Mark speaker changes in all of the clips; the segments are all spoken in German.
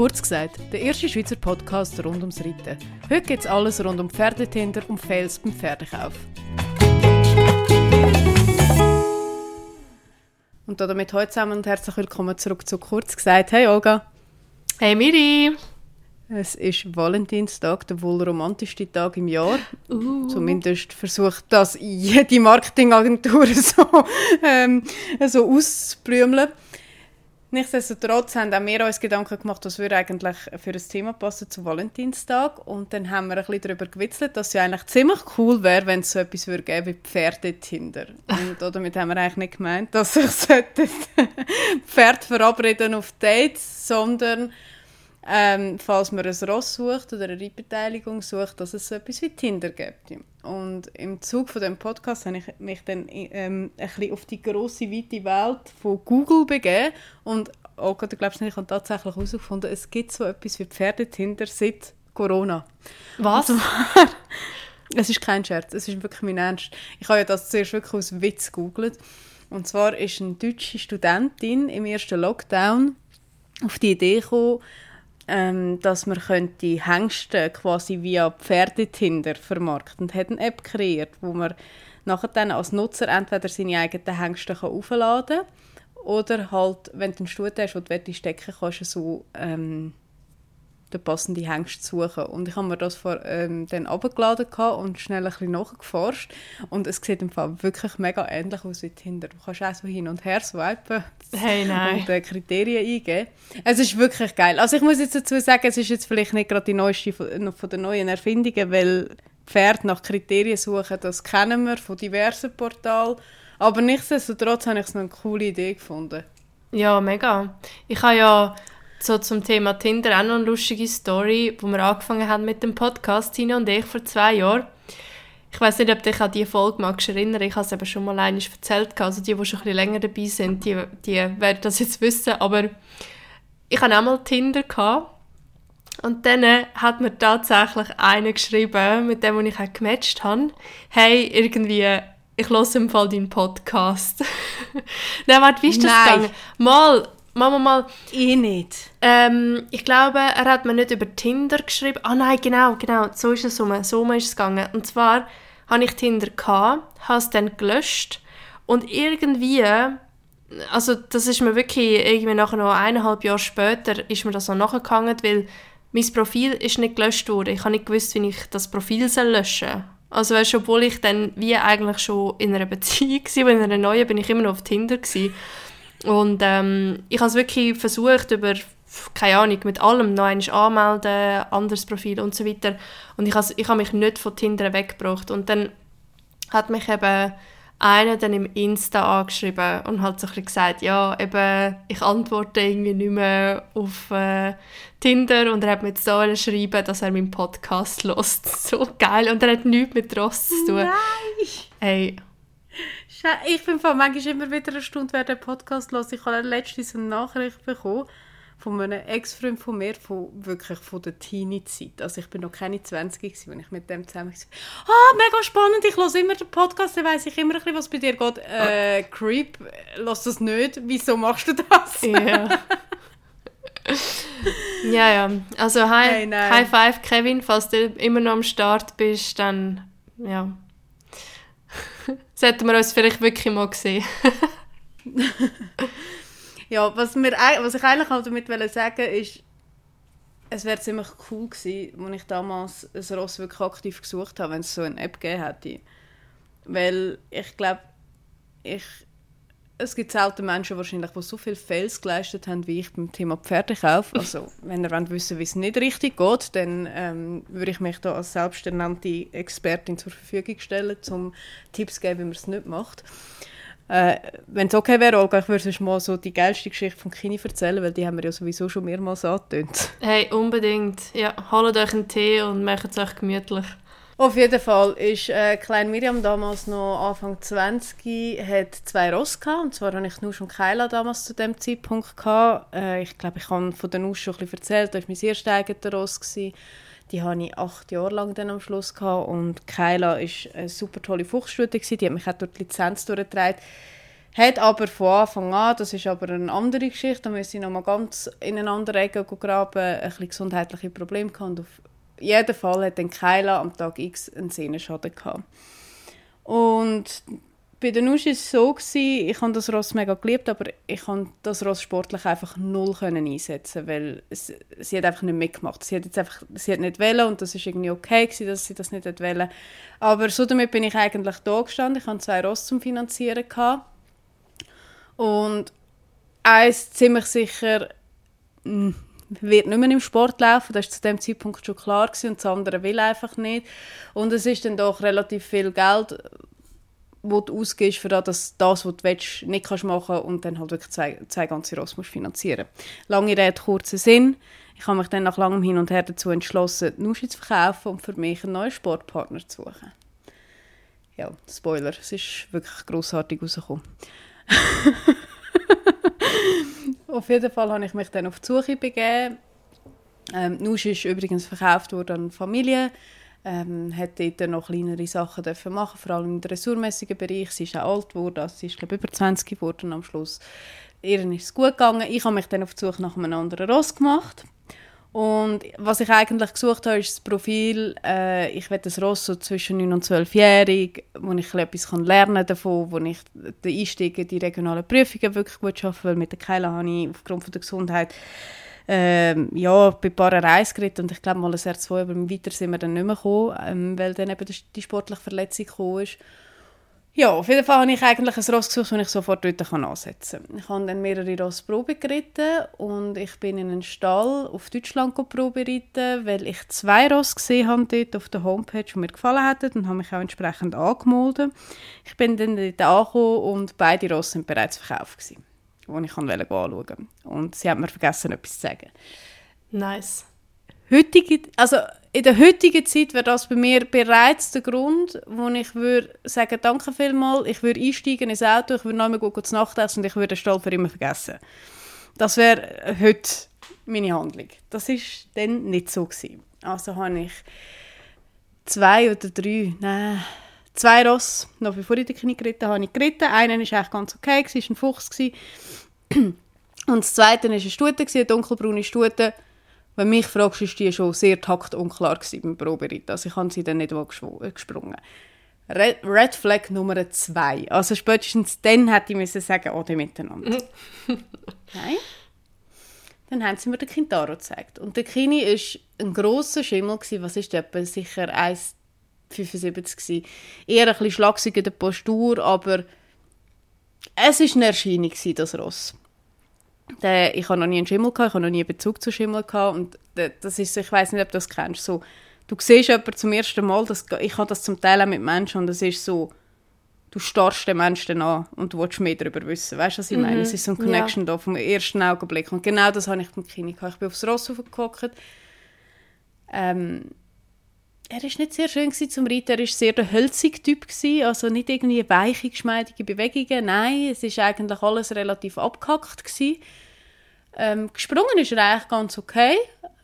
Speaker 1: Kurz gesagt, der erste Schweizer Podcast rund ums Reiten. Heute geht es alles rund um Pferdetinder und Fails beim Pferdekauf. Und damit heute zusammen und herzlich willkommen zurück zu Kurz gesagt. Hey Olga.
Speaker 2: Hey Miri.
Speaker 1: Es ist Valentinstag, der wohl romantischste Tag im Jahr.
Speaker 2: Uh.
Speaker 1: Zumindest versucht das jede Marketingagentur so, ähm, so auszublümeln. Nichtsdestotrotz haben auch wir uns Gedanken gemacht, was würde eigentlich für ein Thema passen zu Valentinstag. Und dann haben wir ein bisschen darüber gewitzelt, dass es ja eigentlich ziemlich cool wäre, wenn es so etwas würde geben wie Pferdetinder. Und damit haben wir eigentlich nicht gemeint, dass sich Pferd verabreden auf Dates, sondern ähm, falls man ein Ross sucht oder eine Reitbeteiligung sucht, dass es so etwas wie Tinder gibt. Und im Zug von dem Podcast habe ich mich dann ähm, ein bisschen auf die große weite Welt von Google begeben und oh Gott, du glaubst nicht, ich habe tatsächlich herausgefunden, es gibt so etwas wie Pferdetinder seit Corona.
Speaker 2: Was?
Speaker 1: Es ist kein Scherz, es ist wirklich mein Ernst. Ich habe ja das zuerst wirklich aus Witz gegoogelt. Und zwar ist eine deutsche Studentin im ersten Lockdown auf die Idee gekommen, ähm, dass man könnte Hengste quasi via Pferdetinder vermarkten und hat eine App kreiert, wo man nachher dann als Nutzer entweder seine eigenen Hengste kann aufladen oder halt, wenn du einen Stuhl hast, wo du stecken kannst so ähm, den passenden Hengst suchen. Und ich habe mir das vor, ähm, dann runtergeladen und schnell ein bisschen nachgeforscht. Und es sieht im Fall wirklich mega ähnlich aus wie Tinder. Du kannst auch so hin und her swipen
Speaker 2: hey, nein.
Speaker 1: und äh, Kriterien eingeben. Es ist wirklich geil. Also ich muss jetzt dazu sagen, es ist jetzt vielleicht nicht gerade die neueste von, von den neuen Erfindungen, weil Pferd nach Kriterien suchen, das kennen wir von diversen Portalen. Aber nichtsdestotrotz habe ich es eine coole Idee gefunden.
Speaker 2: Ja, mega. Ich habe ja so zum Thema Tinder auch noch eine lustige Story, wo wir angefangen haben mit dem Podcast, Tina und ich, vor zwei Jahren. Ich weiß nicht, ob dich an diese Folge magst erinnern. Ich habe es eben schon mal einmal erzählt. Also die, die schon ein bisschen länger dabei sind, die, die werden das jetzt wissen. Aber ich hatte auch mal Tinder. Gehabt. Und dann hat mir tatsächlich einer geschrieben, mit dem ich auch gematcht habe, hey, irgendwie, ich höre im Fall deinen Podcast. Nein, warte, wie ist das
Speaker 1: Nein.
Speaker 2: gegangen? Mal, Mama mal.
Speaker 1: Ich nicht.
Speaker 2: Ähm, ich glaube, er hat mir nicht über Tinder geschrieben. Ah nein, genau, genau. So ist es rum. So ist es gegangen. Und zwar hatte ich Tinder gehabt, habe es dann gelöscht und irgendwie, also das ist mir wirklich irgendwie nachher noch eineinhalb Jahre später ist mir das noch nachgegangen, weil mein Profil ist nicht gelöscht worden. Ich habe nicht gewusst, wie ich das Profil löschen soll. Also weißt, obwohl ich dann wie eigentlich schon in einer Beziehung war, in einer neuen, bin ich immer noch auf Tinder gewesen. Und ähm, ich habe es wirklich versucht, über, keine Ahnung, mit allem noch einmal anmelden, anderes Profil und so weiter. Und ich habe ich hab mich nicht von Tinder weggebracht. Und dann hat mich eben einer dann im Insta angeschrieben und hat so ein bisschen gesagt, ja, eben, ich antworte irgendwie nicht mehr auf äh, Tinder und er hat mir jetzt so geschrieben, dass er meinen Podcast lost. So geil. Und er hat nichts mit Ross zu tun.
Speaker 1: Nein!
Speaker 2: Hey,
Speaker 1: Ich bin von manchmal immer wieder eine Stunde während dem Podcast los. Ich habe letztens eine Nachricht bekommen von einem Ex-Freund von mir, von, wirklich von der Teenie-Zeit. Also ich bin noch keine 20 gewesen, als ich mit dem zusammen war. Ah, mega spannend, ich höre immer den Podcast, dann weiss ich immer ein bisschen, was bei dir geht. Äh, Creep, lass das nicht. Wieso machst du das?
Speaker 2: Ja. ja, ja. Also hi,
Speaker 1: Hey.
Speaker 2: High Five, Kevin, falls du immer noch am Start bist, dann ja. Sollten wir uns vielleicht wirklich mal sehen.
Speaker 1: Ja, was, eig- was ich eigentlich halt damit wollte sagen ist, es wäre ziemlich cool gewesen, als ich damals ein Ross wirklich aktiv gesucht habe, wenn es so eine App gegeben hätte. Weil ich glaube, ich, es gibt selten Menschen wahrscheinlich, die so viel Fails geleistet haben wie ich beim Thema Pferdekauf. Also, wenn ihr wollt wissen wie es nicht richtig geht, dann ähm, würde ich mich da als selbsternannte Expertin zur Verfügung stellen, um Tipps zu geben, wie man es nicht macht. Äh, Wenn es okay wäre, Olga, ich würde sonst mal so die geilste Geschichte von Kini erzählen, weil die haben wir ja sowieso schon mehrmals angetönt.
Speaker 2: Hey, unbedingt. Ja, holt euch einen Tee und macht es euch gemütlich.
Speaker 1: Auf jeden Fall ist äh, Klein Miriam damals noch Anfang 20, hat zwei Ross gehabt, und zwar hatte ich nur schon Keila damals zu dem Zeitpunkt gehabt. Äh, ich glaube, ich habe von der Nuss schon bisschen erzählt, das war mein erster eigener Ross. Gewesen. Die hatte ich acht Jahre lang dann am Schluss gehabt und Keila ist eine super tolle Fuchsstute gewesen. Die hat mich auch durch die Lizenz durchgetragen. Hat aber von Anfang an, das ist aber eine andere Geschichte, da müssen ich noch mal ganz in eine graben, ein bisschen gesundheitliche Probleme gehabt. Und auf jeden Fall hat dann Keila am Tag X einen Sehnenschaden gehabt. Und bei der Nusch war es so, gewesen, ich habe das Ross mega geliebt, aber ich konnte das Ross sportlich einfach null können einsetzen, weil es, sie hat einfach nicht mitgemacht. Sie hat jetzt einfach, sie hat nicht wollen und das ist irgendwie okay gewesen, dass sie das nicht wollen. Aber so damit bin ich eigentlich da gestanden. Ich hatte zwei Ross zum Finanzieren gehabt. und eins ziemlich sicher hm, wird nicht mehr im Sport laufen. Das war zu dem Zeitpunkt schon klar gewesen, und das andere will einfach nicht. Und es ist dann doch relativ viel Geld, wo du ausgibst für das, das was du willst, nicht kannst machen und dann halt wirklich zwei, zwei ganze Ross musst finanzieren. Lange Rede, kurzer Sinn. Ich habe mich dann nach langem Hin und Her dazu entschlossen, Nuschi zu verkaufen und für mich einen neuen Sportpartner zu suchen. Ja, Spoiler, es ist wirklich grossartig rausgekommen. auf jeden Fall habe ich mich dann auf die Suche begeben. Ähm, Nusch ist übrigens verkauft worden an Familie ähm, hat dort noch kleinere Sachen dürfen machen, vor allem im dressurmäßigen Bereich. Sie ist auch alt geworden, also sie ist glaube über 20 geworden am Schluss. Ihr ist es gut gegangen. Ich habe mich dann auf die Suche nach einem anderen Ross gemacht. Und was ich eigentlich gesucht habe, ist das Profil, äh, ich will das Ross so zwischen 9 und 12-jährig, wo ich etwas lernen davon, wo ich den Einstieg in die regionalen Prüfungen wirklich gut schaffe, weil mit der Keile habe ich aufgrund von der Gesundheit ähm, ja, bei ein paar Reisen geritten und ich glaube mal ein R2, aber weiter sind wir dann nicht mehr gekommen, ähm, weil dann eben die sportliche Verletzung gekommen ist. Ja, auf jeden Fall habe ich eigentlich ein Ross gesucht, das ich sofort dort ansetzen kann. Ich habe dann mehrere Ross Probe geritten und ich bin in einen Stall auf Deutschland Probe reiten, weil ich zwei Ross gesehen habe dort auf der Homepage, die mir gefallen hätten und habe mich auch entsprechend angemeldet. Ich bin dann dort angekommen und beide Ross sind bereits verkauft gewesen die ich anschauen konnte. Und sie hat mir vergessen, etwas zu sagen.
Speaker 2: Nice.
Speaker 1: Heutige, also in der heutigen Zeit wäre das bei mir bereits der Grund, wo ich würde sagen, danke vielmals, ich würde einsteigen ins Auto, ich würde noch einmal gut zu Nacht essen und ich würde den Stall für immer vergessen. Das wäre heute meine Handlung. Das war dann nicht so gewesen. Also habe ich zwei oder drei, nein, zwei Ross, noch bevor ich die Knie geritten habe, ich geritten. Einer war eigentlich ganz okay, war ein Fuchs. Und das zweite war eine Stute, eine dunkelbraune Stute. Wenn mich fragst, ist die schon sehr taktunklar beim Probereit. Also ich habe sie dann nicht mal gesprungen. Red, Red Flag Nummer zwei. Also spätestens dann hätte ich müssen sagen, oh, die miteinander. Nein. Dann haben sie mir den Kintaro gezeigt. Und der Kini war ein grosser Schimmel. Was ist der? Sicher 1,75 gewesen. Eher ein bisschen schlagsig in der Postur, aber es war eine Erscheinung, das Ross. Der, ich habe noch nie einen Schimmel gehabt, ich habe noch nie einen Bezug zu Schimmel gehabt und das ist, ich weiß nicht, ob du das kennst, so, du siehst jemanden zum ersten Mal, das, ich habe das zum Teil auch mit Menschen und das ist so, du starrst den Menschen an und du willst mehr darüber wissen, weißt du, was ich mhm. meine? Es ist so eine Connection ja. da vom ersten Augenblick und genau das habe ich beim Kini gehabt. Ich bin aufs Ross hochgehockt, ähm, er war nicht sehr schön zum Reiten. Er war sehr der hölzige Typ. Also nicht irgendwie weiche, geschmeidige Bewegungen. Nein, es war eigentlich alles relativ abgehackt. Ähm, gesprungen ist er eigentlich ganz okay.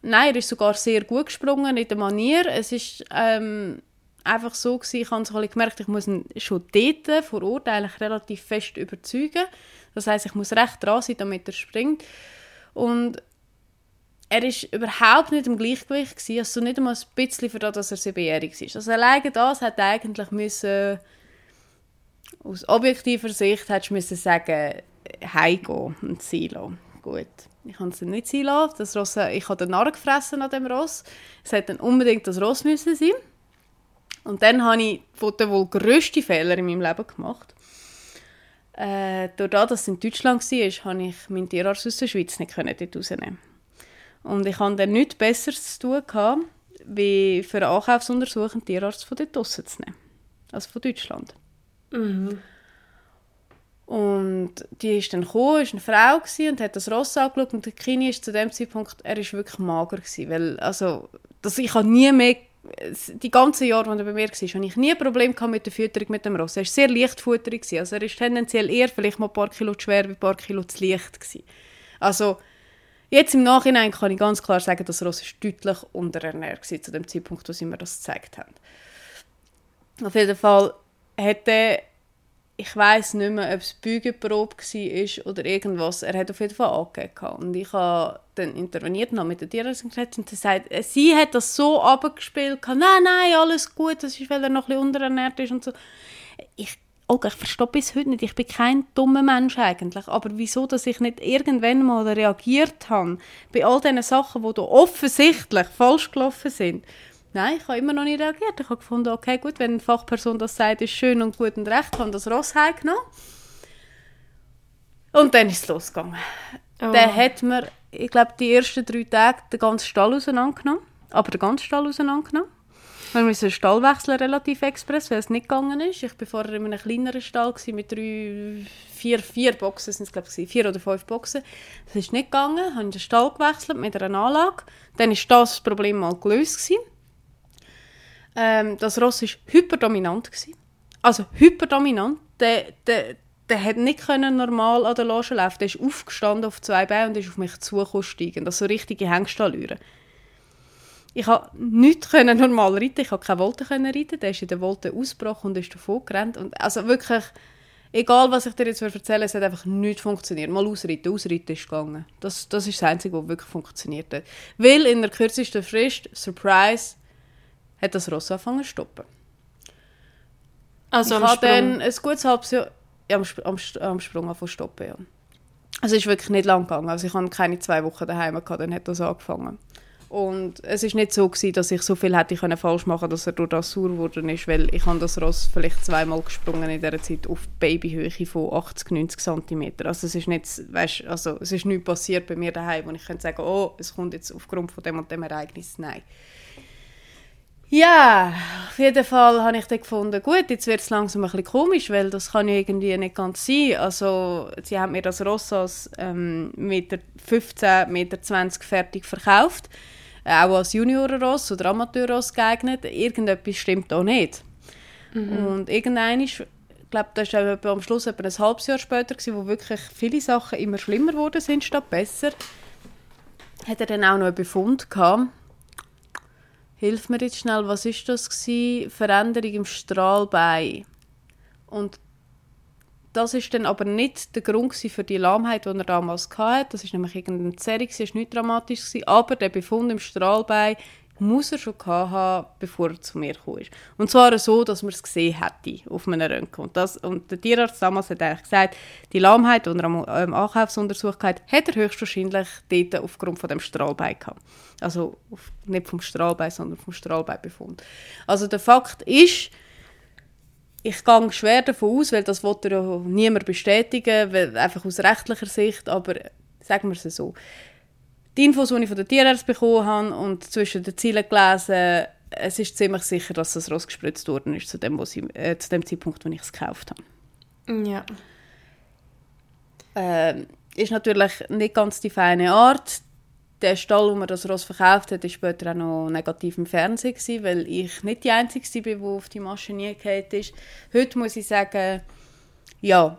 Speaker 1: Nein, er ist sogar sehr gut gesprungen in der Manier. Es ist ähm, einfach so gewesen, ich habe so gemerkt, ich muss ihn schon dort vor Ort eigentlich relativ fest überzeugen. Das heißt, ich muss recht dran sein, damit er springt. Und er ist überhaupt nicht im Gleichgewicht gewesen, also nicht einmal ein bisschen für das, dass er siebenjährig ist. Also alleine das hat eigentlich müssen, aus objektiver Sicht hättest müssen sagen, heimgehen und ziehen lassen. Gut, ich kann es nicht ziehen lassen. Das Ross, ich habe den Narr gefressen an dem Ross. Es hätte dann unbedingt das Ross müssen sein. Und dann habe ich den wohl grössten Fehler in meinem Leben gemacht. Äh, dadurch, dass es in Deutschland war, konnte ich meinen Tierarzt aus der Schweiz nicht dort rausnehmen. Und ich hatte dann nichts Besseres zu tun, gehabt, wie für eine Ankaufsuntersuchung einen Tierarzt von dort draussen zu nehmen. Also von Deutschland. Mhm. Und die ist dann gekommen, ist eine Frau und hat das Ross angeschaut und der Kini ist zu dem Zeitpunkt, er ist wirklich mager gewesen, weil, also, das, ich habe nie mehr, die ganzen Jahre, als er bei mir war, habe ich nie ein Problem mit der Fütterung mit dem Ross. Er war sehr leichtfutterig, also er ist tendenziell eher vielleicht mal ein paar Kilo zu schwer, ein paar Kilo zu leicht gewesen. Also, Jetzt im Nachhinein kann ich ganz klar sagen, dass Ross deutlich unterernährt war zu dem Zeitpunkt, wo sie mir das gezeigt haben. Auf jeden Fall er ich weiß nicht mehr, ob es Bügelprobe war oder irgendwas. Er hat auf jeden Fall angegeben. Und ich habe dann interveniert noch mit der Tierärztin und sie sagt, sie hat das so abgespielt, nein, nein, alles gut, das ist, weil er noch ein bisschen unterernährt ist und so. Ich, okay, ich verstehe bis heute nicht, ich bin kein dummer Mensch eigentlich, aber wieso, dass ich nicht irgendwann mal reagiert habe bei all diesen Sachen, die da offensichtlich falsch gelaufen sind, Nein, ich habe immer noch nicht reagiert. Ich habe gefunden, okay, gut, wenn eine Fachperson das sagt, ist schön und gut und recht, habe das Ross heimgenommen. Und dann ist es losgegangen. Oh. Dann hat mir, ich glaube, die ersten drei Tage den ganzen Stall auseinandergenommen. Aber den ganzen Stall auseinandergenommen. Wir mussten den Stall wechseln, relativ express, weil es nicht gegangen ist. Ich war vorher in einem kleineren Stall mit drei, vier, vier Boxen, sind es, glaube ich, vier oder fünf Boxen. Das ist nicht gegangen. Ich habe den Stall gewechselt mit einer Anlage. Dann war das Problem mal gelöst. Ähm, das Ross war hyperdominant. Also hyperdominant. Der, der, der hat nicht können normal an der Loge laufen. Der ist aufgestanden auf zwei Beinen und ist auf mich zugekommen Das so richtige Hengstallüren. Ich konnte nicht normal reiten. Ich konnte keine Wolte reiten. Der ist in der Wolte ausgebrochen und ist davon gerannt. Und also wirklich, egal was ich dir jetzt erzähle, es hat einfach nicht funktioniert. Mal ausreiten, ausreiten ist gegangen. Das, das ist das Einzige, was wirklich funktioniert hat. Weil in der kürzesten Frist, Surprise, hat das Ross angefangen zu stoppen. Also ich habe dann ein gutes halbes Jahr ja, am, am, am Sprung von stoppen. Ja. Also es ist wirklich nicht lang gegangen. Also ich hatte keine zwei Wochen daheim, gehabt, dann hat das angefangen. Und es ist nicht so gewesen, dass ich so viel hätte können falsch machen, dass er durch das sauer geworden ist, weil ich habe das Ross vielleicht zweimal gesprungen in dieser Zeit auf Babyhöhe von 80, 90 cm. Also es ist nicht, weißt, also es ist nichts passiert bei mir daheim, wo ich könnte sagen, oh, es kommt jetzt aufgrund von dem und dem Ereignis. Nein. Ja, auf jeden Fall habe ich dann gefunden, gut, jetzt wird es langsam ein bisschen komisch, weil das kann ja irgendwie nicht ganz sein. Also, sie haben mir das Ross als ähm, Meter 15, Meter 20 fertig verkauft, äh, auch als Juniorenross oder Amateurross geeignet. Irgendetwas stimmt auch nicht. Mhm. Und irgendein ist, ich glaube, das war am Schluss etwa ein halbes Jahr später, gewesen, wo wirklich viele Sachen immer schlimmer geworden sind statt besser, hat er dann auch noch einen Befund gehabt Hilf mir jetzt schnell, was ist das gewesen? Veränderung im Strahlbein. Und das ist dann aber nicht der Grund für die Lahmheit, die er damals hatte. Das ist nämlich irgendeine Zerrung, es war nicht dramatisch, aber der Befund im Strahlbein muss er schon haben, bevor er zu mir kam. Und zwar so, dass man es gesehen hätte auf einem Röntgen. Und, das, und der Tierarzt damals hat eigentlich gesagt, die Lahmheit, die er am ähm, Ankaufsuntersuchung hat, hat er höchstwahrscheinlich dort aufgrund von dem Strahlbein gehabt. Also auf, nicht vom Strahlbein, sondern vom Strahlbeinbefund. Also der Fakt ist, ich gehe schwer davon aus, weil das wollte ja niemand bestätigen, weil, einfach aus rechtlicher Sicht, aber sagen wir es so, die Infos, die ich von der Tierärztin bekommen habe und zwischen den Zielen gelesen, es ist ziemlich sicher, dass das Ross gespritzt worden ist zu dem, sie, äh, zu dem Zeitpunkt, wo ich es gekauft habe.
Speaker 2: Ja.
Speaker 1: Äh, ist natürlich nicht ganz die feine Art. Der Stall, wo man das Ross verkauft hat, war später auch noch negativ im Fernsehen, gewesen, weil ich nicht die Einzige war, die auf die Maschine gefallen ist. Heute muss ich sagen, ja,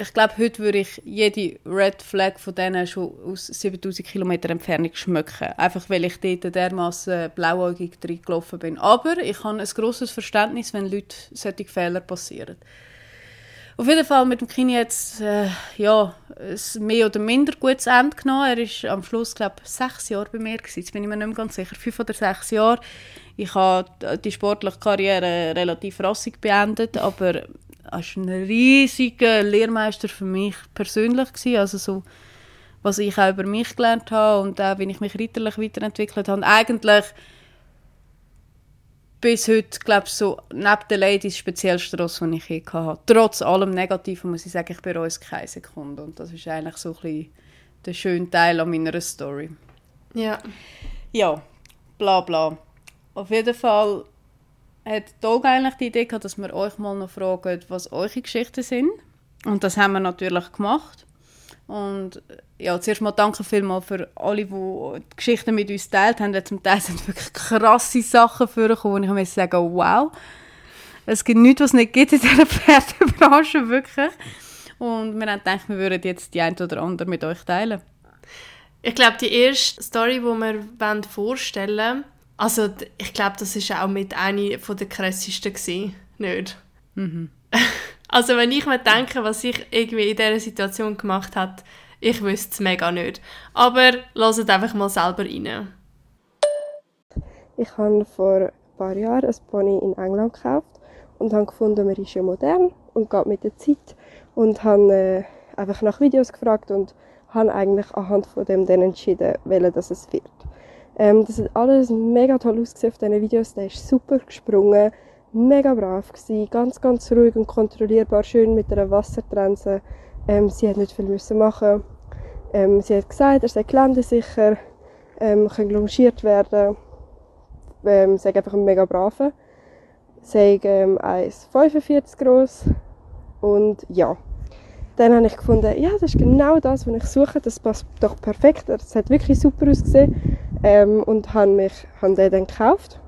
Speaker 1: ich glaube, heute würde ich jede Red Flag von denen schon aus 7000 Kilometern Entfernung schmücken. Einfach weil ich dort dermaßen blauäugig reingelaufen bin. Aber ich habe ein grosses Verständnis, wenn Leute solche Fehler passieren. Auf jeden Fall mit dem Kini jetzt äh, ja, ein mehr oder minder gutes Ende genommen. Er ist am Schluss, glaube ich, sechs Jahre bei mir. Jetzt bin ich mir nicht mehr ganz sicher. Fünf oder sechs Jahre. Ich habe die sportliche Karriere relativ rassig beendet, aber war ein riesiger Lehrmeister für mich persönlich gewesen. also so was ich auch über mich gelernt habe und auch wie ich mich reiterlich weiterentwickelt habe eigentlich bis heute glaube ich so neben den Ladies speziellste Ross, das ich je hatte. Trotz allem Negativen muss ich sagen, ich bereue es keine Sekunde und das ist eigentlich so ein bisschen der schöne Teil an meiner Story.
Speaker 2: Ja.
Speaker 1: Ja, bla bla. Auf jeden Fall hat Tog eigentlich die Idee gehabt, dass wir euch mal noch fragen, was eure Geschichten sind. Und das haben wir natürlich gemacht. Und ja, zuerst mal danke vielmals für alle, die die Geschichten mit uns teilt haben. Zum Teil sind wirklich krasse Sachen vorgekommen, wo ich mir sagen wow, es gibt nichts, was es nicht gibt in dieser Pferdebranche, wirklich. Und wir haben gedacht, wir würden jetzt die ein oder andere mit euch teilen.
Speaker 2: Ich glaube, die erste Story, die wir vorstellen wollen, also ich glaube, das ist auch mit einer der krassesten gewesen, nicht?
Speaker 1: Mhm.
Speaker 2: Also wenn ich mir denke, was ich irgendwie in dieser Situation gemacht habe, ich wüsste es mega nicht. Aber lasst einfach mal selber rein.
Speaker 3: Ich habe vor ein paar Jahren ein Pony in England gekauft und habe gefunden, man ist ja modern und geht mit der Zeit und habe äh, einfach nach Videos gefragt und habe eigentlich anhand von dem dann entschieden, welcher das es wird. Ähm, das hat alles mega toll ausgesehen auf diesen Videos. Der ist super gesprungen, mega brav gewesen, ganz, ganz ruhig und kontrollierbar, schön mit einer Wassertrense. Ähm, sie hat nicht viel müssen machen. Ähm, sie hat gesagt, er sei geländesicher, ähm, kann longiert werden. Ähm, sei einfach ein mega braver. Sei ähm, 1,45 groß und ja. Dann habe ich gefunden, ja, das ist genau das, was ich suche. Das passt doch perfekt. Es hat wirklich super ausgesehen. Ähm, und habe mich, habe den dann gekauft.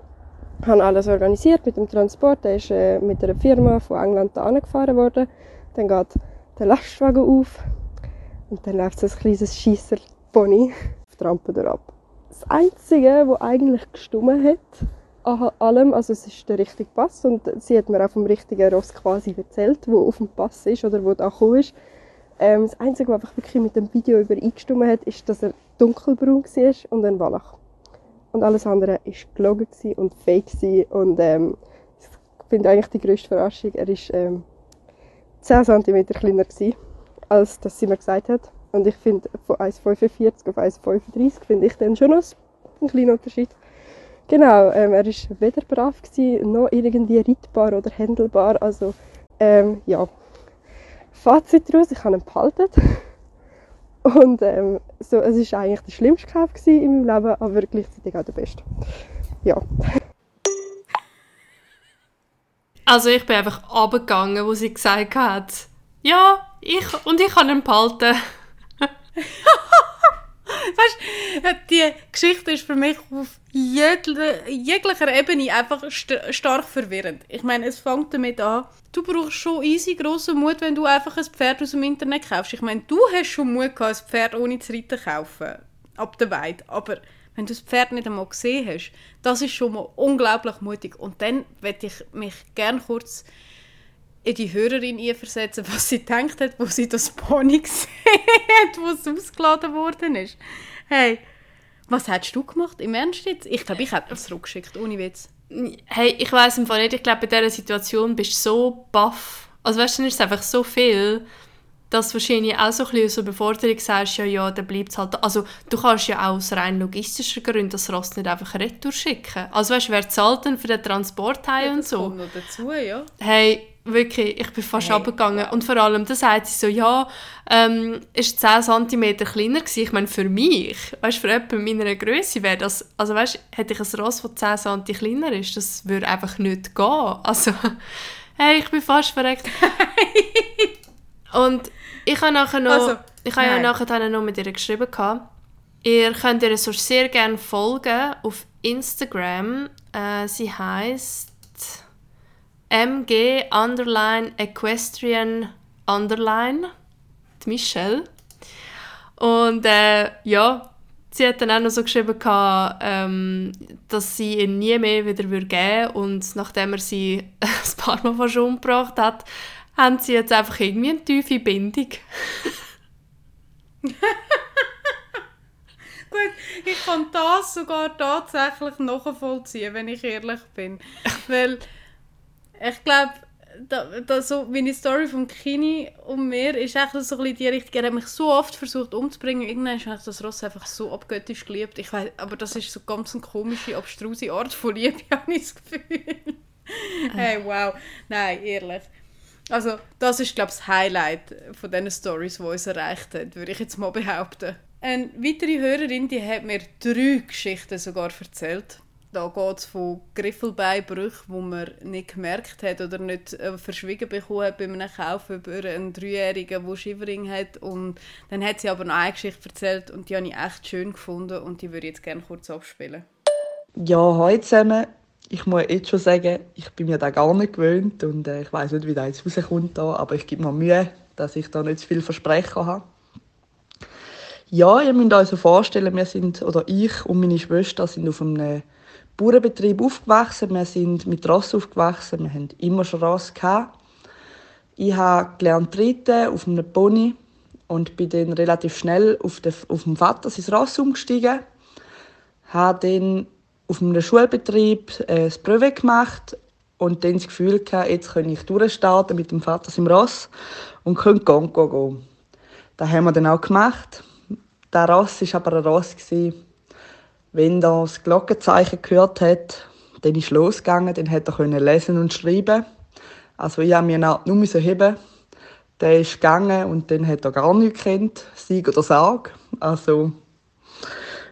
Speaker 3: Habe alles organisiert mit dem Transport. Der ist äh, mit einer Firma von England da gefahren worden. Dann geht der Lastwagen auf. Und dann läuft so ein kleines Schiesser-Pony auf die Rampe ab. Das Einzige, was eigentlich gestummen hat, allem, also es ist der richtige Pass und sie hat mir auch vom richtigen Ross quasi erzählt, wo auf dem Pass ist oder wo da gekommen ist. Ähm, das Einzige, was einfach wirklich mit dem Video übereingestimmt hat, ist, dass er dunkelbraun war und ein Wallach. Und alles andere war gelogen und fake und ähm, ich finde eigentlich die grösste Verarschung, er war ähm, 10 cm kleiner gewesen, als das sie mir gesagt hat. Und ich finde, von 1,45 auf 1,35 finde ich dann schon noch einen kleinen Unterschied. Genau, ähm, er war weder brav, gewesen, noch irgendwie reitbar oder händelbar. Also, ähm, ja. Fazit daraus, ich habe ihn behalten. Und ähm, so, es war eigentlich der schlimmste Kauf in meinem Leben, aber gleichzeitig auch der beste. Ja.
Speaker 2: Also ich bin einfach abgegangen, wo sie gesagt hat, ja, ich und ich habe ihn behalten.
Speaker 1: weißt, die Geschichte ist für mich auf jeglicher Ebene einfach st stark verwirrend. Ich meine, es fängt damit an, du brauchst schon easy grossen Mut, wenn du einfach ein Pferd aus dem Internet kaufst. Ich meine, du hast schon Mut gehabt, ein Pferd ohne zu reiten kaufen. Ab der Weide. Aber wenn du das Pferd nicht einmal gesehen hast, das ist schon mal unglaublich mutig. Und dann werde ich mich gerne kurz in die Hörerin versetzen, was sie denkt hat, wo sie das Pony gesehen hat, wo es ausgeladen worden ist. Hey, was hättest du gemacht? Im Ernst jetzt? Ich glaube, ich hätte es zurückgeschickt, ohne Witz.
Speaker 2: Hey, ich weiß im Fall nicht. Ich glaube, bei dieser Situation bist du so baff. Also weißt du, dann ist es einfach so viel, dass du wahrscheinlich auch so ein bisschen so Beforderung sagst, ja, ja, dann bleibt es halt. Also du kannst ja auch aus rein logistischen Gründen das Ross nicht einfach retour schicken. Also weißt du, wer zahlt denn für den Transport ja, und so?
Speaker 1: kommt noch dazu, ja.
Speaker 2: Hey, wirklich, ich bin fast hey, abgegangen. Wow. Und vor allem, da sagt sie so, ja, ähm, ist 10 cm kleiner gewesen. Ich meine, für mich, weißt für jemanden meiner Größe wäre das, also weißt hätte ich ein Ross, das 10 cm kleiner ist, das würde einfach nicht gehen. Also, hey, ich bin fast verreckt. Und ich habe nachher noch, also, ich habe ja nachher noch mit ihr geschrieben gehabt. Ihr könnt ihr so sehr gerne folgen auf Instagram. Äh, sie heißt MG underline Equestrian underline die Michelle. Und äh, ja, sie hat dann auch noch so geschrieben, gehabt, ähm, dass sie ihn nie mehr wieder geben würde. Und nachdem er sie ein paar Mal fast umgebracht hat, haben sie jetzt einfach irgendwie eine tiefe Bindung.
Speaker 1: Gut, ich kann das sogar tatsächlich nachvollziehen, wenn ich ehrlich bin. Weil ich glaube, da, da so meine Story von Kini und mir ist echt so ein bisschen die Richtung. Er hat mich so oft versucht umzubringen. Irgendwann habe ich das Ross einfach so abgöttisch geliebt. Ich weiß, aber das ist so ganz eine komische, abstruse Art von Liebe, habe ich das Gefühl. hey, wow. Nein, ehrlich. Also, das ist, glaube ich, das Highlight von diesen Stories, die uns erreicht haben, würde ich jetzt mal behaupten. Eine weitere Hörerin, die hat mir drei Geschichten sogar erzählt. Da geht es von Griffelbeinbrüchen, die man nicht gemerkt hat oder nicht äh, verschwiegen bekommen hat bei einem Kauf über einen Dreijährigen, der Shivering hat. Und dann hat sie aber noch eine Geschichte erzählt und die habe ich echt schön gefunden und die würde ich jetzt gerne kurz abspielen.
Speaker 4: Ja, hallo zusammen. Ich muss jetzt schon sagen, ich bin mir da gar nicht gewöhnt und äh, ich weiß nicht, wie das jetzt rauskommt, da, aber ich gebe mir Mühe, dass ich da nicht zu viel Versprechen habe. Ja, ihr müsst euch so vorstellen, wir sind, oder ich und meine Schwester sind auf einem Bauernbetrieb aufgewachsen. Wir sind mit Ross aufgewachsen. Wir haben immer schon Ross gehabt. Ich habe gelernt reiten auf einem Pony und bin dann relativ schnell auf, den, auf den Vater sein Ross umgestiegen. Habe dann auf einem Schulbetrieb äh, das Brevet gemacht und dann das Gefühl gehabt, jetzt kann ich durchstarten mit dem Vater im Ross und könnte Gongo gehen. Das haben wir dann auch gemacht. Der Ross war aber ein Ross, wenn er das Glockenzeichen gehört hat, dann ist losgegangen, dann hat er lesen und schreiben. Also ich musste mich nur heben. Der ist gegangen und dann hat er gar nichts gekannt, Sieg oder Sarg. Also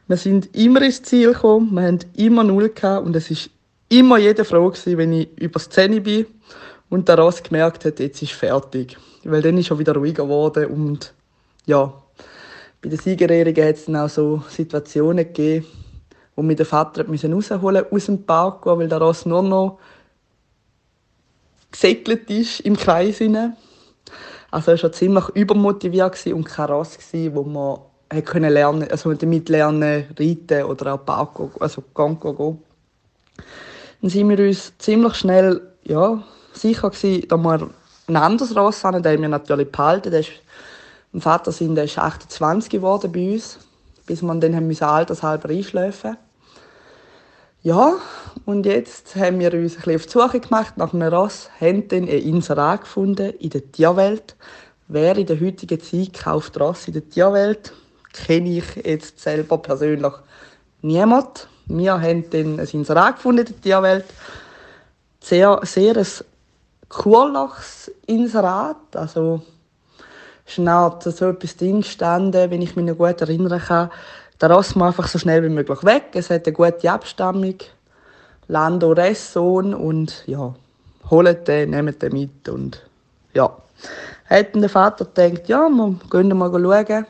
Speaker 4: wir sind immer ins Ziel gekommen, wir haben immer null gehabt und es ist immer jede gewesen, wenn ich über Szene bin und der Ross gemerkt hat, jetzt ist fertig. Weil dann ist er wieder ruhiger geworden und ja, bei der Siegerehrung hat es dann auch so Situationen gegeben, wo mir der Vater rausholen musste aus dem Park, gehen, weil der Ross nur noch gesegelt ist im Kreis. Rein. Also er war ziemlich übermotiviert und kein Ross, wo man können lernen, also damit lernen, reiten oder auch Park, also Gang gehen. Dann sind wir uns ziemlich schnell ja, sicher gewesen, dass wir ein anderes Ross haben, den wir natürlich behalten. Der ist, mein Vater sind, der ist 28 geworden bei uns, bis wir dann haben altershalber einschläfen ja, und jetzt haben wir uns ein bisschen auf die Suche gemacht nach einem Ross, haben dann ein Inserat gefunden in der Tierwelt. Wer in der heutigen Zeit kauft Ross in der Tierwelt? Kenne ich jetzt selber persönlich niemand. Wir haben dann ein Inserat gefunden in der Tierwelt. Sehr, sehr ein cooles Inserat. Also, ist so etwas drin gestanden, wenn ich mich noch gut erinnern kann Ross muss einfach so schnell wie möglich weg. Es hat eine gute Abstammung. Lando Ressohn und ja, holt den, nehmt den mit und ja. Hat der Vater gedacht, ja, wir gehen mal schauen.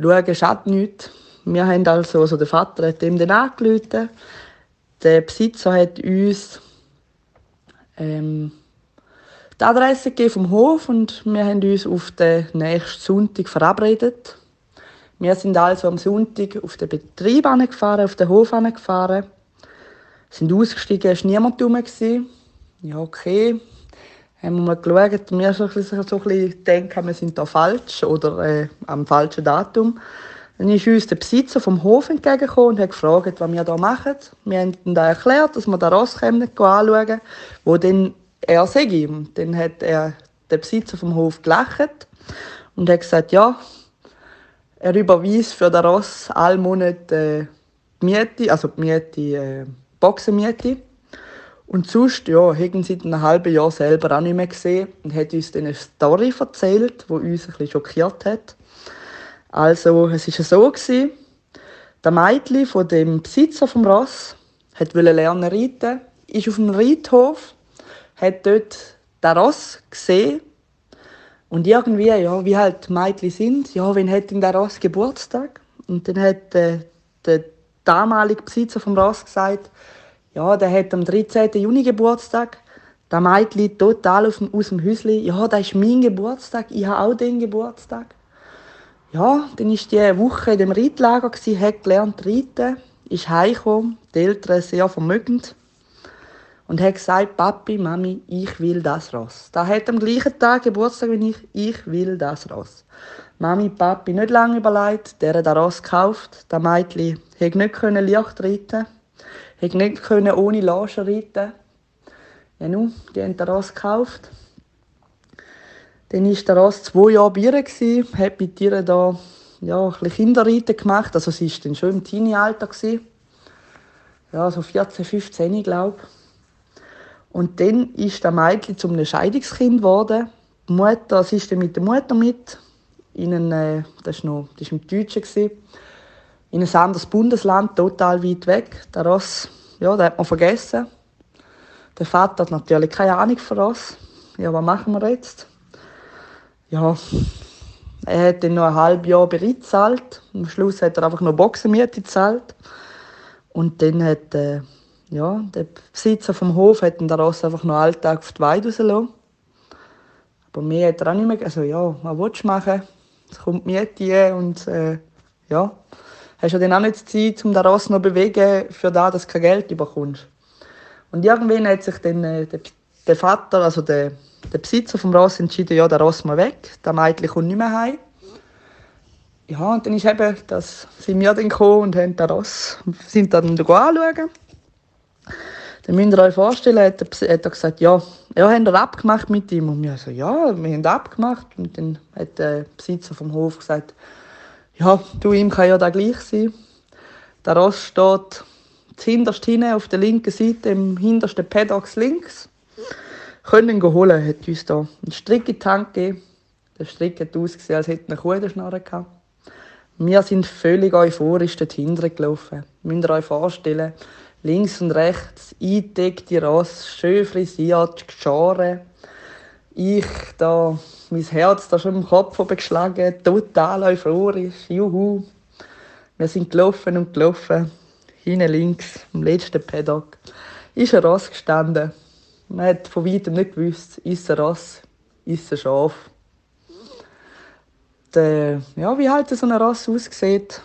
Speaker 4: Schauen schadet nichts. Wir haben also, also der Vater hat ihm dann angerufen. Der Besitzer hat uns ähm, die Adresse gegeben vom Hof und wir haben uns auf den nächsten Sonntag verabredet. Wir sind also am Sonntag auf den Betrieb gefahren, auf den Hof gefahren, sind ausgestiegen, es war niemand rum. Ja, okay. Haben wir mal geschaut, wir so ein bisschen, denken, wir sind da falsch oder äh, am falschen Datum. Dann ist uns der Besitzer vom Hof entgegengekommen und hat gefragt, was wir hier machen. Wir haben ihm erklärt, dass wir den Ross anschauen wo dann er sei. Und dann hat er, der Besitzer vom Hof gelacht und hat gesagt, ja, er überweist für den Ross alle Monate äh, die Miete, also die Miete, äh, Boxenmiete. Und sonst, ja, haben sie ein halbes Jahr selber auch nicht mehr gesehen und hat uns dann eine Story erzählt, die uns ein bisschen schockiert hat. Also, es war so, gewesen, der Mädchen von dem Besitzer vom Ross hat lernen reiten, ist auf dem Reithof, hat dort den Ross gesehen und irgendwie, ja, wie halt Mädchen sind, ja, wenn hat denn der Ross Geburtstag? Und dann hat äh, der damalige Besitzer vom Ross gesagt, ja, der hat am 13. Juni Geburtstag. Der Mädchen total aus dem, aus dem Häuschen, ja, das ist mein Geburtstag, ich habe auch den Geburtstag. Ja, dann war die Woche in dem Reitlager, hat gelernt reiten, ist heimgekommen, die Eltern sehr vermögend und hat gesagt, Papi, Mami, ich will das Ross. Da hat am gleichen Tag Geburtstag wie ich, ich will das Ross. Mami, Papi, nicht lange überlegt, der hat das Ross gekauft. Der Mädchen hätte nicht können Licht reiten, hätte nicht können ohne Laschen reiten. Ja, nun, die haben das Ross gekauft. Dann war der Ross zwei Jahre bei ihr, hat mit ihr da ja, ein bisschen Kinderreiten gemacht. Also sie war dann schon im Teenie-Alter. Ja, so 14, 15, glaube ich. Und dann ist der Mädchen zum einem Scheidungskind geworden. Die Mutter, sie ist dann mit der Mutter mit. In einen, äh, das war noch, das war im Deutschen. In ein anderes Bundesland, total weit weg. Der Ross, ja, den hat man vergessen. Der Vater hat natürlich keine Ahnung von Ross. Ja, was machen wir jetzt? Ja, er hat dann noch ein halbes Jahr Bereit gezahlt. Am Schluss hat er einfach noch Boxenmiete gezahlt. Und dann hat äh, ja, der Besitzer vom Hof hat den Ross einfach noch Alltag auf die Weide rausgelassen. Aber mir hat er auch nicht mehr, also ja, was willst du machen? Es kommt Miete und äh, ja, hast ja dann auch nicht Zeit, um den Ross noch zu bewegen, für das, dass du kein Geld bekommst. Und irgendwann hat sich dann äh, der, der Vater, also der, der Besitzer vom Ross entschieden, ja, der Ross mal weg, der Mädchen kommt nicht mehr heim. Ja, und dann ist eben, dass sind wir dann gekommen und haben den Ross, sind dann anschauen. Dann müsst ihr euch vorstellen, hat er, hat er gesagt, ja, ja, haben wir abgemacht mit ihm? Und wir so, ja, wir haben abgemacht. Und dann hat der Besitzer vom Hof gesagt, ja, du, ihm kann ja da gleich sein. Der Ross steht hinterst hinten auf der linken Seite, im hintersten Paddocks links. Können ihn holen, hat uns da einen Strick in die Hand gegeben. Der Strick hat ausgesehen, als hätte eine Kuh Schnarre gehabt. Wir sind völlig euphorisch dorthin gelaufen. Müsst ihr euch vorstellen, links und rechts eingedeckte Ross, schön frisiert, geschoren. Ich da, mein Herz da schon im Kopf geschlagen, total euphorisch, juhu. Wir sind gelaufen und gelaufen. Hinten links, am letzten Paddock, ist ein Ross gestanden. Man hat von weitem nicht gewusst, ist ein Ross, ist ein Schaf äh, ja, wie halt so eine Rasse aussieht.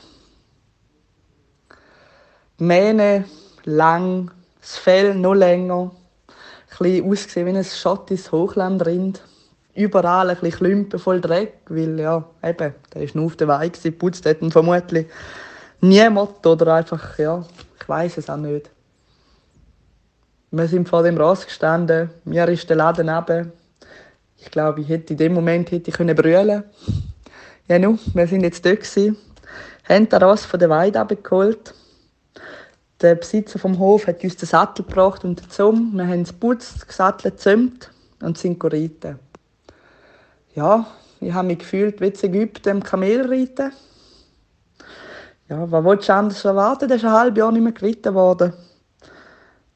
Speaker 4: Mähne, lang, das Fell noch länger, ein ausgesehen wie ein schottisches Hochlandrind. Überall ein bisschen Klümpen voll Dreck, weil ja, eben, der ist nur auf der Weide geputzt, hat vermutlich niemand oder einfach, ja, ich weiß es auch nicht. Wir sind vor dem Ross gestanden, mir ist der Laden neben. Ich glaube, ich hätte in dem Moment hätte ich können brüllen ja, nu, wir sind jetzt dort gewesen, haben den Ross von der Weide abgeholt. Der Besitzer vom Hof hat uns den Sattel gebracht und den Zumm. Wir haben es geputzt, gesattelt, gezümmt und sind reiten. Ja, ich habe mich gefühlt wie in Ägypten im Kamel reiten. Ja, was wolltest du anders erwarten? Der ist ein halbes Jahr nicht mehr geritten worden.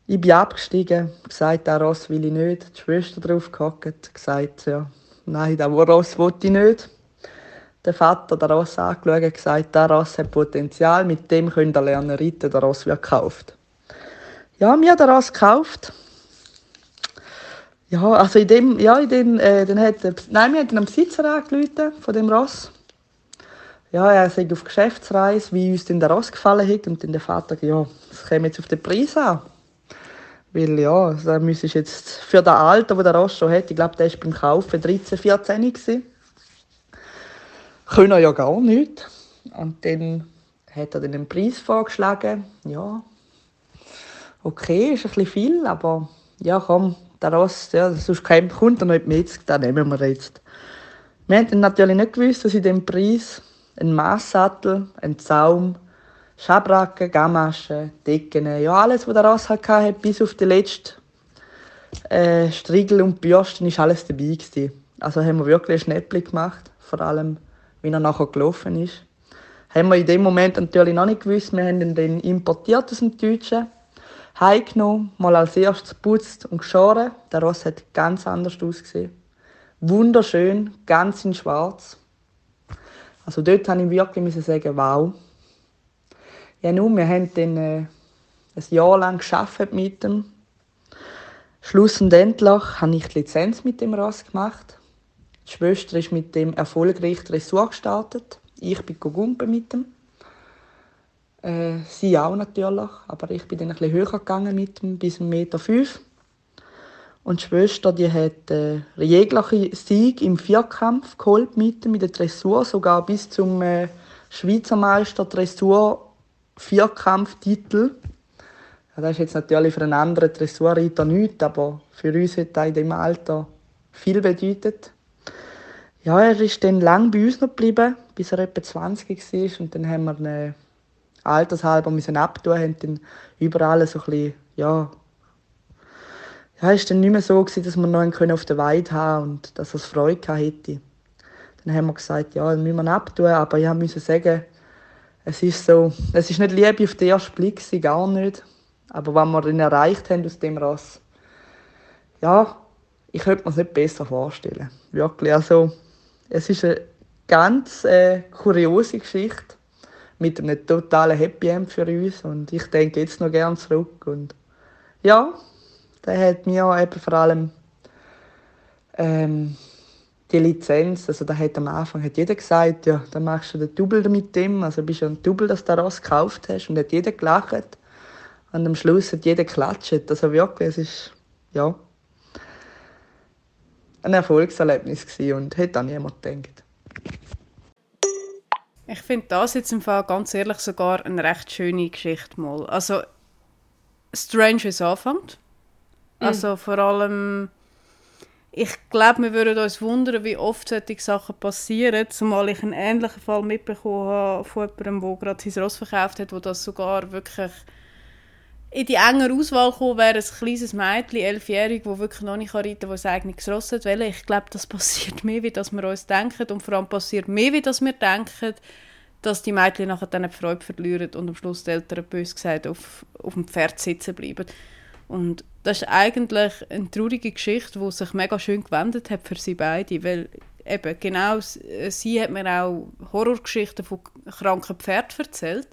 Speaker 4: Ich bin abgestiegen, gesagt, der Ross will ich nicht. Die Schwester drauf gehockt, gesagt, ja, nein, der Ross wollte ich nicht der Vater der Ross angeschaut und gesagt, der Ross hat Potenzial, mit dem könnt ihr lernen reiten, der Ross wird gekauft. Ja, mir der Ross gekauft. Ja, also in dem, ja, in dem, äh, dann hat, nein, wir haben einen Besitzer angerufen von dem Ross. Ja, er sei auf Geschäftsreise, wie uns denn der Ross gefallen hat. Und dann der Vater, ja, das kommt jetzt auf den Preis an. Weil, ja, da müsstest jetzt für das Alter, das der Ross schon hat, ich glaube, der war beim Kaufen 13, 14 gewesen können ja gar nicht. Und dann hat er den Preis vorgeschlagen. Ja, okay, ist ein bisschen viel, aber ja, komm, der Ross, ja, sonst kommt er nicht mit, den nehmen wir jetzt. Wir haben natürlich nicht gewusst, dass in dem Preis ein Masssattel, ein Zaum, Schabracken, Gamaschen, Decken, ja alles, was der Ross hatte, bis auf den letzten äh, Striegel und Bürsten, ist alles dabei gewesen. Also haben wir wirklich ein Schnäppchen gemacht, vor allem wie er nachher gelaufen ist. Haben wir in dem Moment natürlich noch nicht gewusst. Wir haben ihn dann importiert aus dem Deutschen, heimgenommen, mal als erstes geputzt und geschoren. Der Ross hat ganz anders ausgesehen. Wunderschön, ganz in schwarz. Also dort musste ich wirklich sagen, wow. Ja, nun, wir haben dann äh, ein Jahr lang geschafft mit ihm. Schlussendlich habe ich die Lizenz mit dem Ross gemacht. Die Schwester ist mit dem erfolgreich Dressur gestartet. Ich bin mit dem. Äh, sie auch natürlich, aber ich bin dann ein bisschen höher gegangen mit dem, bis 1,5 Meter. Und die Schwester die hat äh, jegliche Sieg im Vierkampf geholt mit, mit der Dressur, sogar bis zum äh, Schweizer Meister Dressur Vierkampftitel. Ja, das ist jetzt natürlich für einen anderen Dressurreiter nichts, aber für uns hat das in diesem Alter viel bedeutet. Ja, er ist dann lang bei uns noch geblieben, bis er etwa 20 war. Und dann haben wir ihn altershalber müssen abtun, haben dann überall so ein bisschen, ja, ja, es war dann nicht mehr so, gewesen, dass wir noch auf der Weide haben und dass er Freude hätte. Dann haben wir gesagt, ja, dann müssen wir ihn abtun, aber ich musste sagen, es ist so, es ist nicht Liebe auf den ersten Blick, gar nicht. Aber wenn wir ihn erreicht haben aus dem Ross, ja, ich könnte mir es nicht besser vorstellen. Wirklich, also, es ist eine ganz äh, kuriose Geschichte mit einem totalen Happy End für uns und ich denke jetzt noch gern zurück und ja, der hat mir eben vor allem ähm, die Lizenz, also da hat am Anfang hat jeder gesagt, ja, dann machst du den Double mit dem, also bist du ein Double, dass du das gekauft hast und hat jeder gelacht und am Schluss hat jeder geklatscht, also wirklich, es ist, ja, ein Erfolgserlebnis gewesen und hätte an niemand gedacht.
Speaker 1: Ich finde das jetzt im Fall ganz ehrlich sogar eine recht schöne Geschichte mal. Also, strange, wie es anfängt. Also vor allem, ich glaube, wir würden uns wundern, wie oft solche Sachen passieren, zumal ich einen ähnlichen Fall mitbekommen habe von jemandem, der gerade sein Ross verkauft hat, wo das sogar wirklich in die enge Auswahl gekommen wäre, ein kleines Mädchen, elfjährig, das wirklich noch nicht reiten kann, das sein eigenes Ross hat wollen. Ich glaube, das passiert mehr, wie das wir uns denken und vor allem passiert mehr, wie das wir denken, dass die Mädchen nachher dann die Freude verlieren und am Schluss die Eltern bös gesagt auf, auf dem Pferd sitzen bleiben. Und das ist eigentlich eine traurige Geschichte, die sich mega schön gewendet hat für sie beide, weil eben genau sie hat mir auch Horrorgeschichten von kranken Pferden erzählt.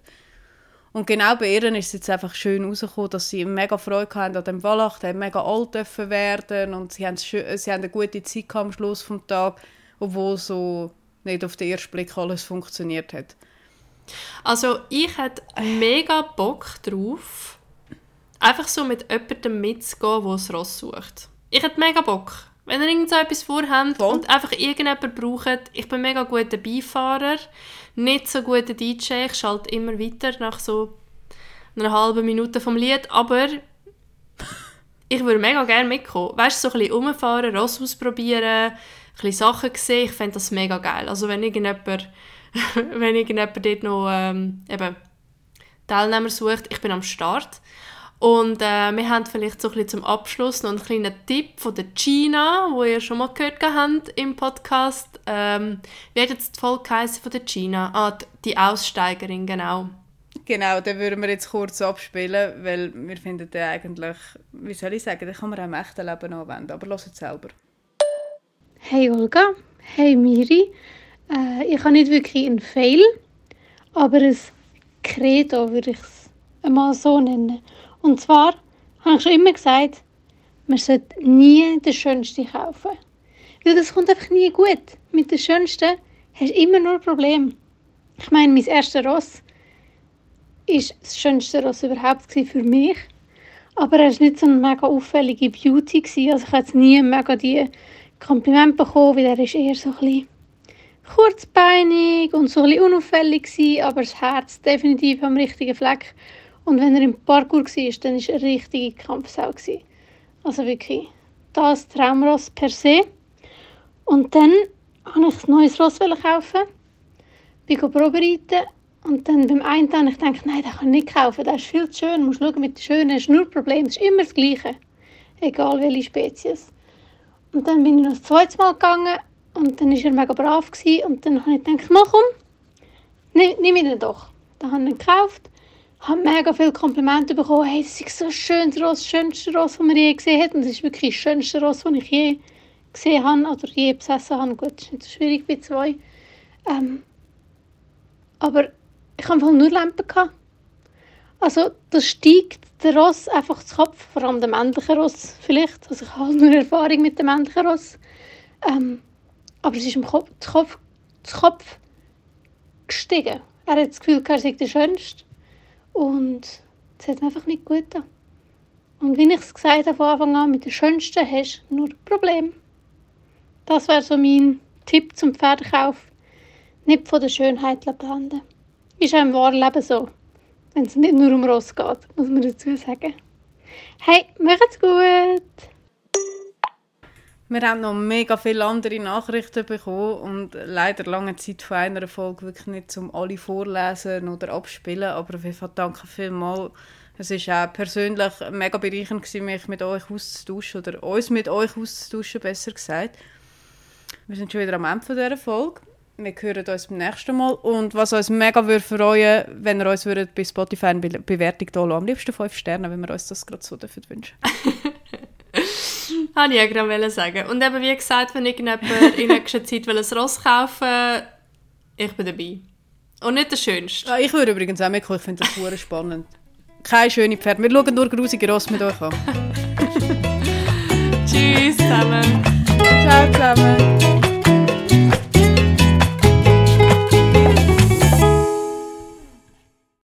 Speaker 1: Und genau bei ihr ist es jetzt einfach schön rausgekommen, dass sie mega Freude hatten an dem Wallach, die mega alt dürfen werden und sie haben, sie haben eine gute Zeit am Schluss des Tages, obwohl so nicht auf den ersten Blick alles funktioniert hat.
Speaker 2: Also ich hätte mega Bock drauf, einfach so mit jemandem mitzugehen, der ein Ross sucht. Ich hätte mega Bock. Wenn ihr irgend so etwas vorhabt
Speaker 1: Voll.
Speaker 2: und einfach irgendjemanden braucht, ich bin mega guter Beifahrer, nicht so guter DJ, ich schalte immer weiter nach so einer halben Minute vom Lied, aber ich würde mega gerne mitkommen. Weißt du, so ein bisschen rumfahren, Ross ausprobieren, ein bisschen Sachen sehen, ich fände das mega geil. Also wenn irgendjemand, wenn irgendjemand dort noch ähm, eben Teilnehmer sucht, ich bin am Start. Und äh, wir haben vielleicht so ein bisschen zum Abschluss noch einen kleinen Tipp von der Gina, wo ihr schon mal gehört habt im Podcast. Ähm, wie hat jetzt die Folge von der Gina? Ah, die- die Aussteigerin, genau.
Speaker 1: Genau, den würden wir jetzt kurz abspielen, weil wir finden den eigentlich, wie soll ich sagen, den kann man auch im echten Leben anwenden, aber hört es selber.
Speaker 5: Hey Olga, hey Miri. Äh, ich habe nicht wirklich einen Fail, aber ein Credo würde ich es einmal so nennen. Und zwar habe ich schon immer gesagt, man sollte nie den Schönsten kaufen. Weil das kommt einfach nie gut. Mit den Schönsten hast du immer nur Probleme. Ich meine, mein erstes Ross ist das schönste Ross überhaupt gewesen für mich. Aber er war nicht so eine mega auffällige Beauty. Gewesen. Also ich habe jetzt nie mega die Kompliment bekommen, weil er ist eher so ein bisschen kurzbeinig und so ein bisschen unauffällig war, aber das Herz definitiv am richtigen Fleck. Und wenn er im Parkour war, dann war er eine richtige Kampfsau. Also wirklich, das Traumross per se. Und dann wollte ich ein neues Ross kaufen, bin probereiten und dann beim einen habe ich gedacht, nein, den kann ich nicht kaufen, der ist viel zu schön, du musst schauen, mit den Schönen hast du nur Probleme, es ist immer das Gleiche, egal welche Spezies. Und dann bin ich noch das zweite Mal gegangen und dann war er mega brav gewesen, und dann habe ich gedacht, mach komm, nimm ihn doch. Dann habe ich ihn gekauft, habe mega viele Komplimente bekommen, hey, das ist so ein schönes Ross, das schönste Ross, das man je gesehen hat und es ist wirklich das schönste Ross, das ich je gesehen habe oder je besessen habe. Gut, das ist nicht so schwierig bei zwei. Ähm, aber ich hatte nur Lampen. Gehabt. Also da steigt der Ross einfach zu Kopf, vor allem der männliche Ross vielleicht. Also ich habe nur Erfahrung mit dem männlichen Ross. Ähm, aber es ist im Kopf, zu Kopf, Kopf gestiegen. Er hat das Gefühl, er sei der Schönste. Und es hat mir einfach nicht gut getan. Und wie ich es gesagt habe von Anfang an, mit den Schönsten hast du nur Probleme. Das wäre so mein Tipp zum Pferdekauf. Nicht von der Schönheit blenden. Ist auch im wahren Leben so. Wenn es nicht nur um Ross geht, muss man dazu sagen. Hey, macht's gut!
Speaker 1: Wir haben noch mega viele andere Nachrichten bekommen und leider lange Zeit von einer Folge wirklich nicht zum alle vorlesen oder abspielen, aber auf jeden Fall danke vielmals. Es war auch persönlich mega bereichernd, gewesen, mich mit euch auszutauschen oder uns mit euch auszutauschen, besser gesagt. Wir sind schon wieder am Ende dieser Folge. Wir hören uns beim nächsten Mal. Und was uns mega würde freuen, wenn ihr uns bei Spotify eine Be Bewertung da lassen. Am liebsten 5 Sterne, wenn wir uns das gerade so wünschen
Speaker 2: Habe ich ja gerade sagen. Und eben wie gesagt, wenn irgendjemand in nächster Zeit will ein Ross kaufen ich bin dabei. Und nicht der Schönste.
Speaker 1: Ja, ich würde übrigens auch mitkommen. Ich finde das super spannend. Keine schöne Pferde. Wir schauen nur grusige Ross mit euch an.
Speaker 2: Tschüss zusammen.
Speaker 1: Ciao zusammen.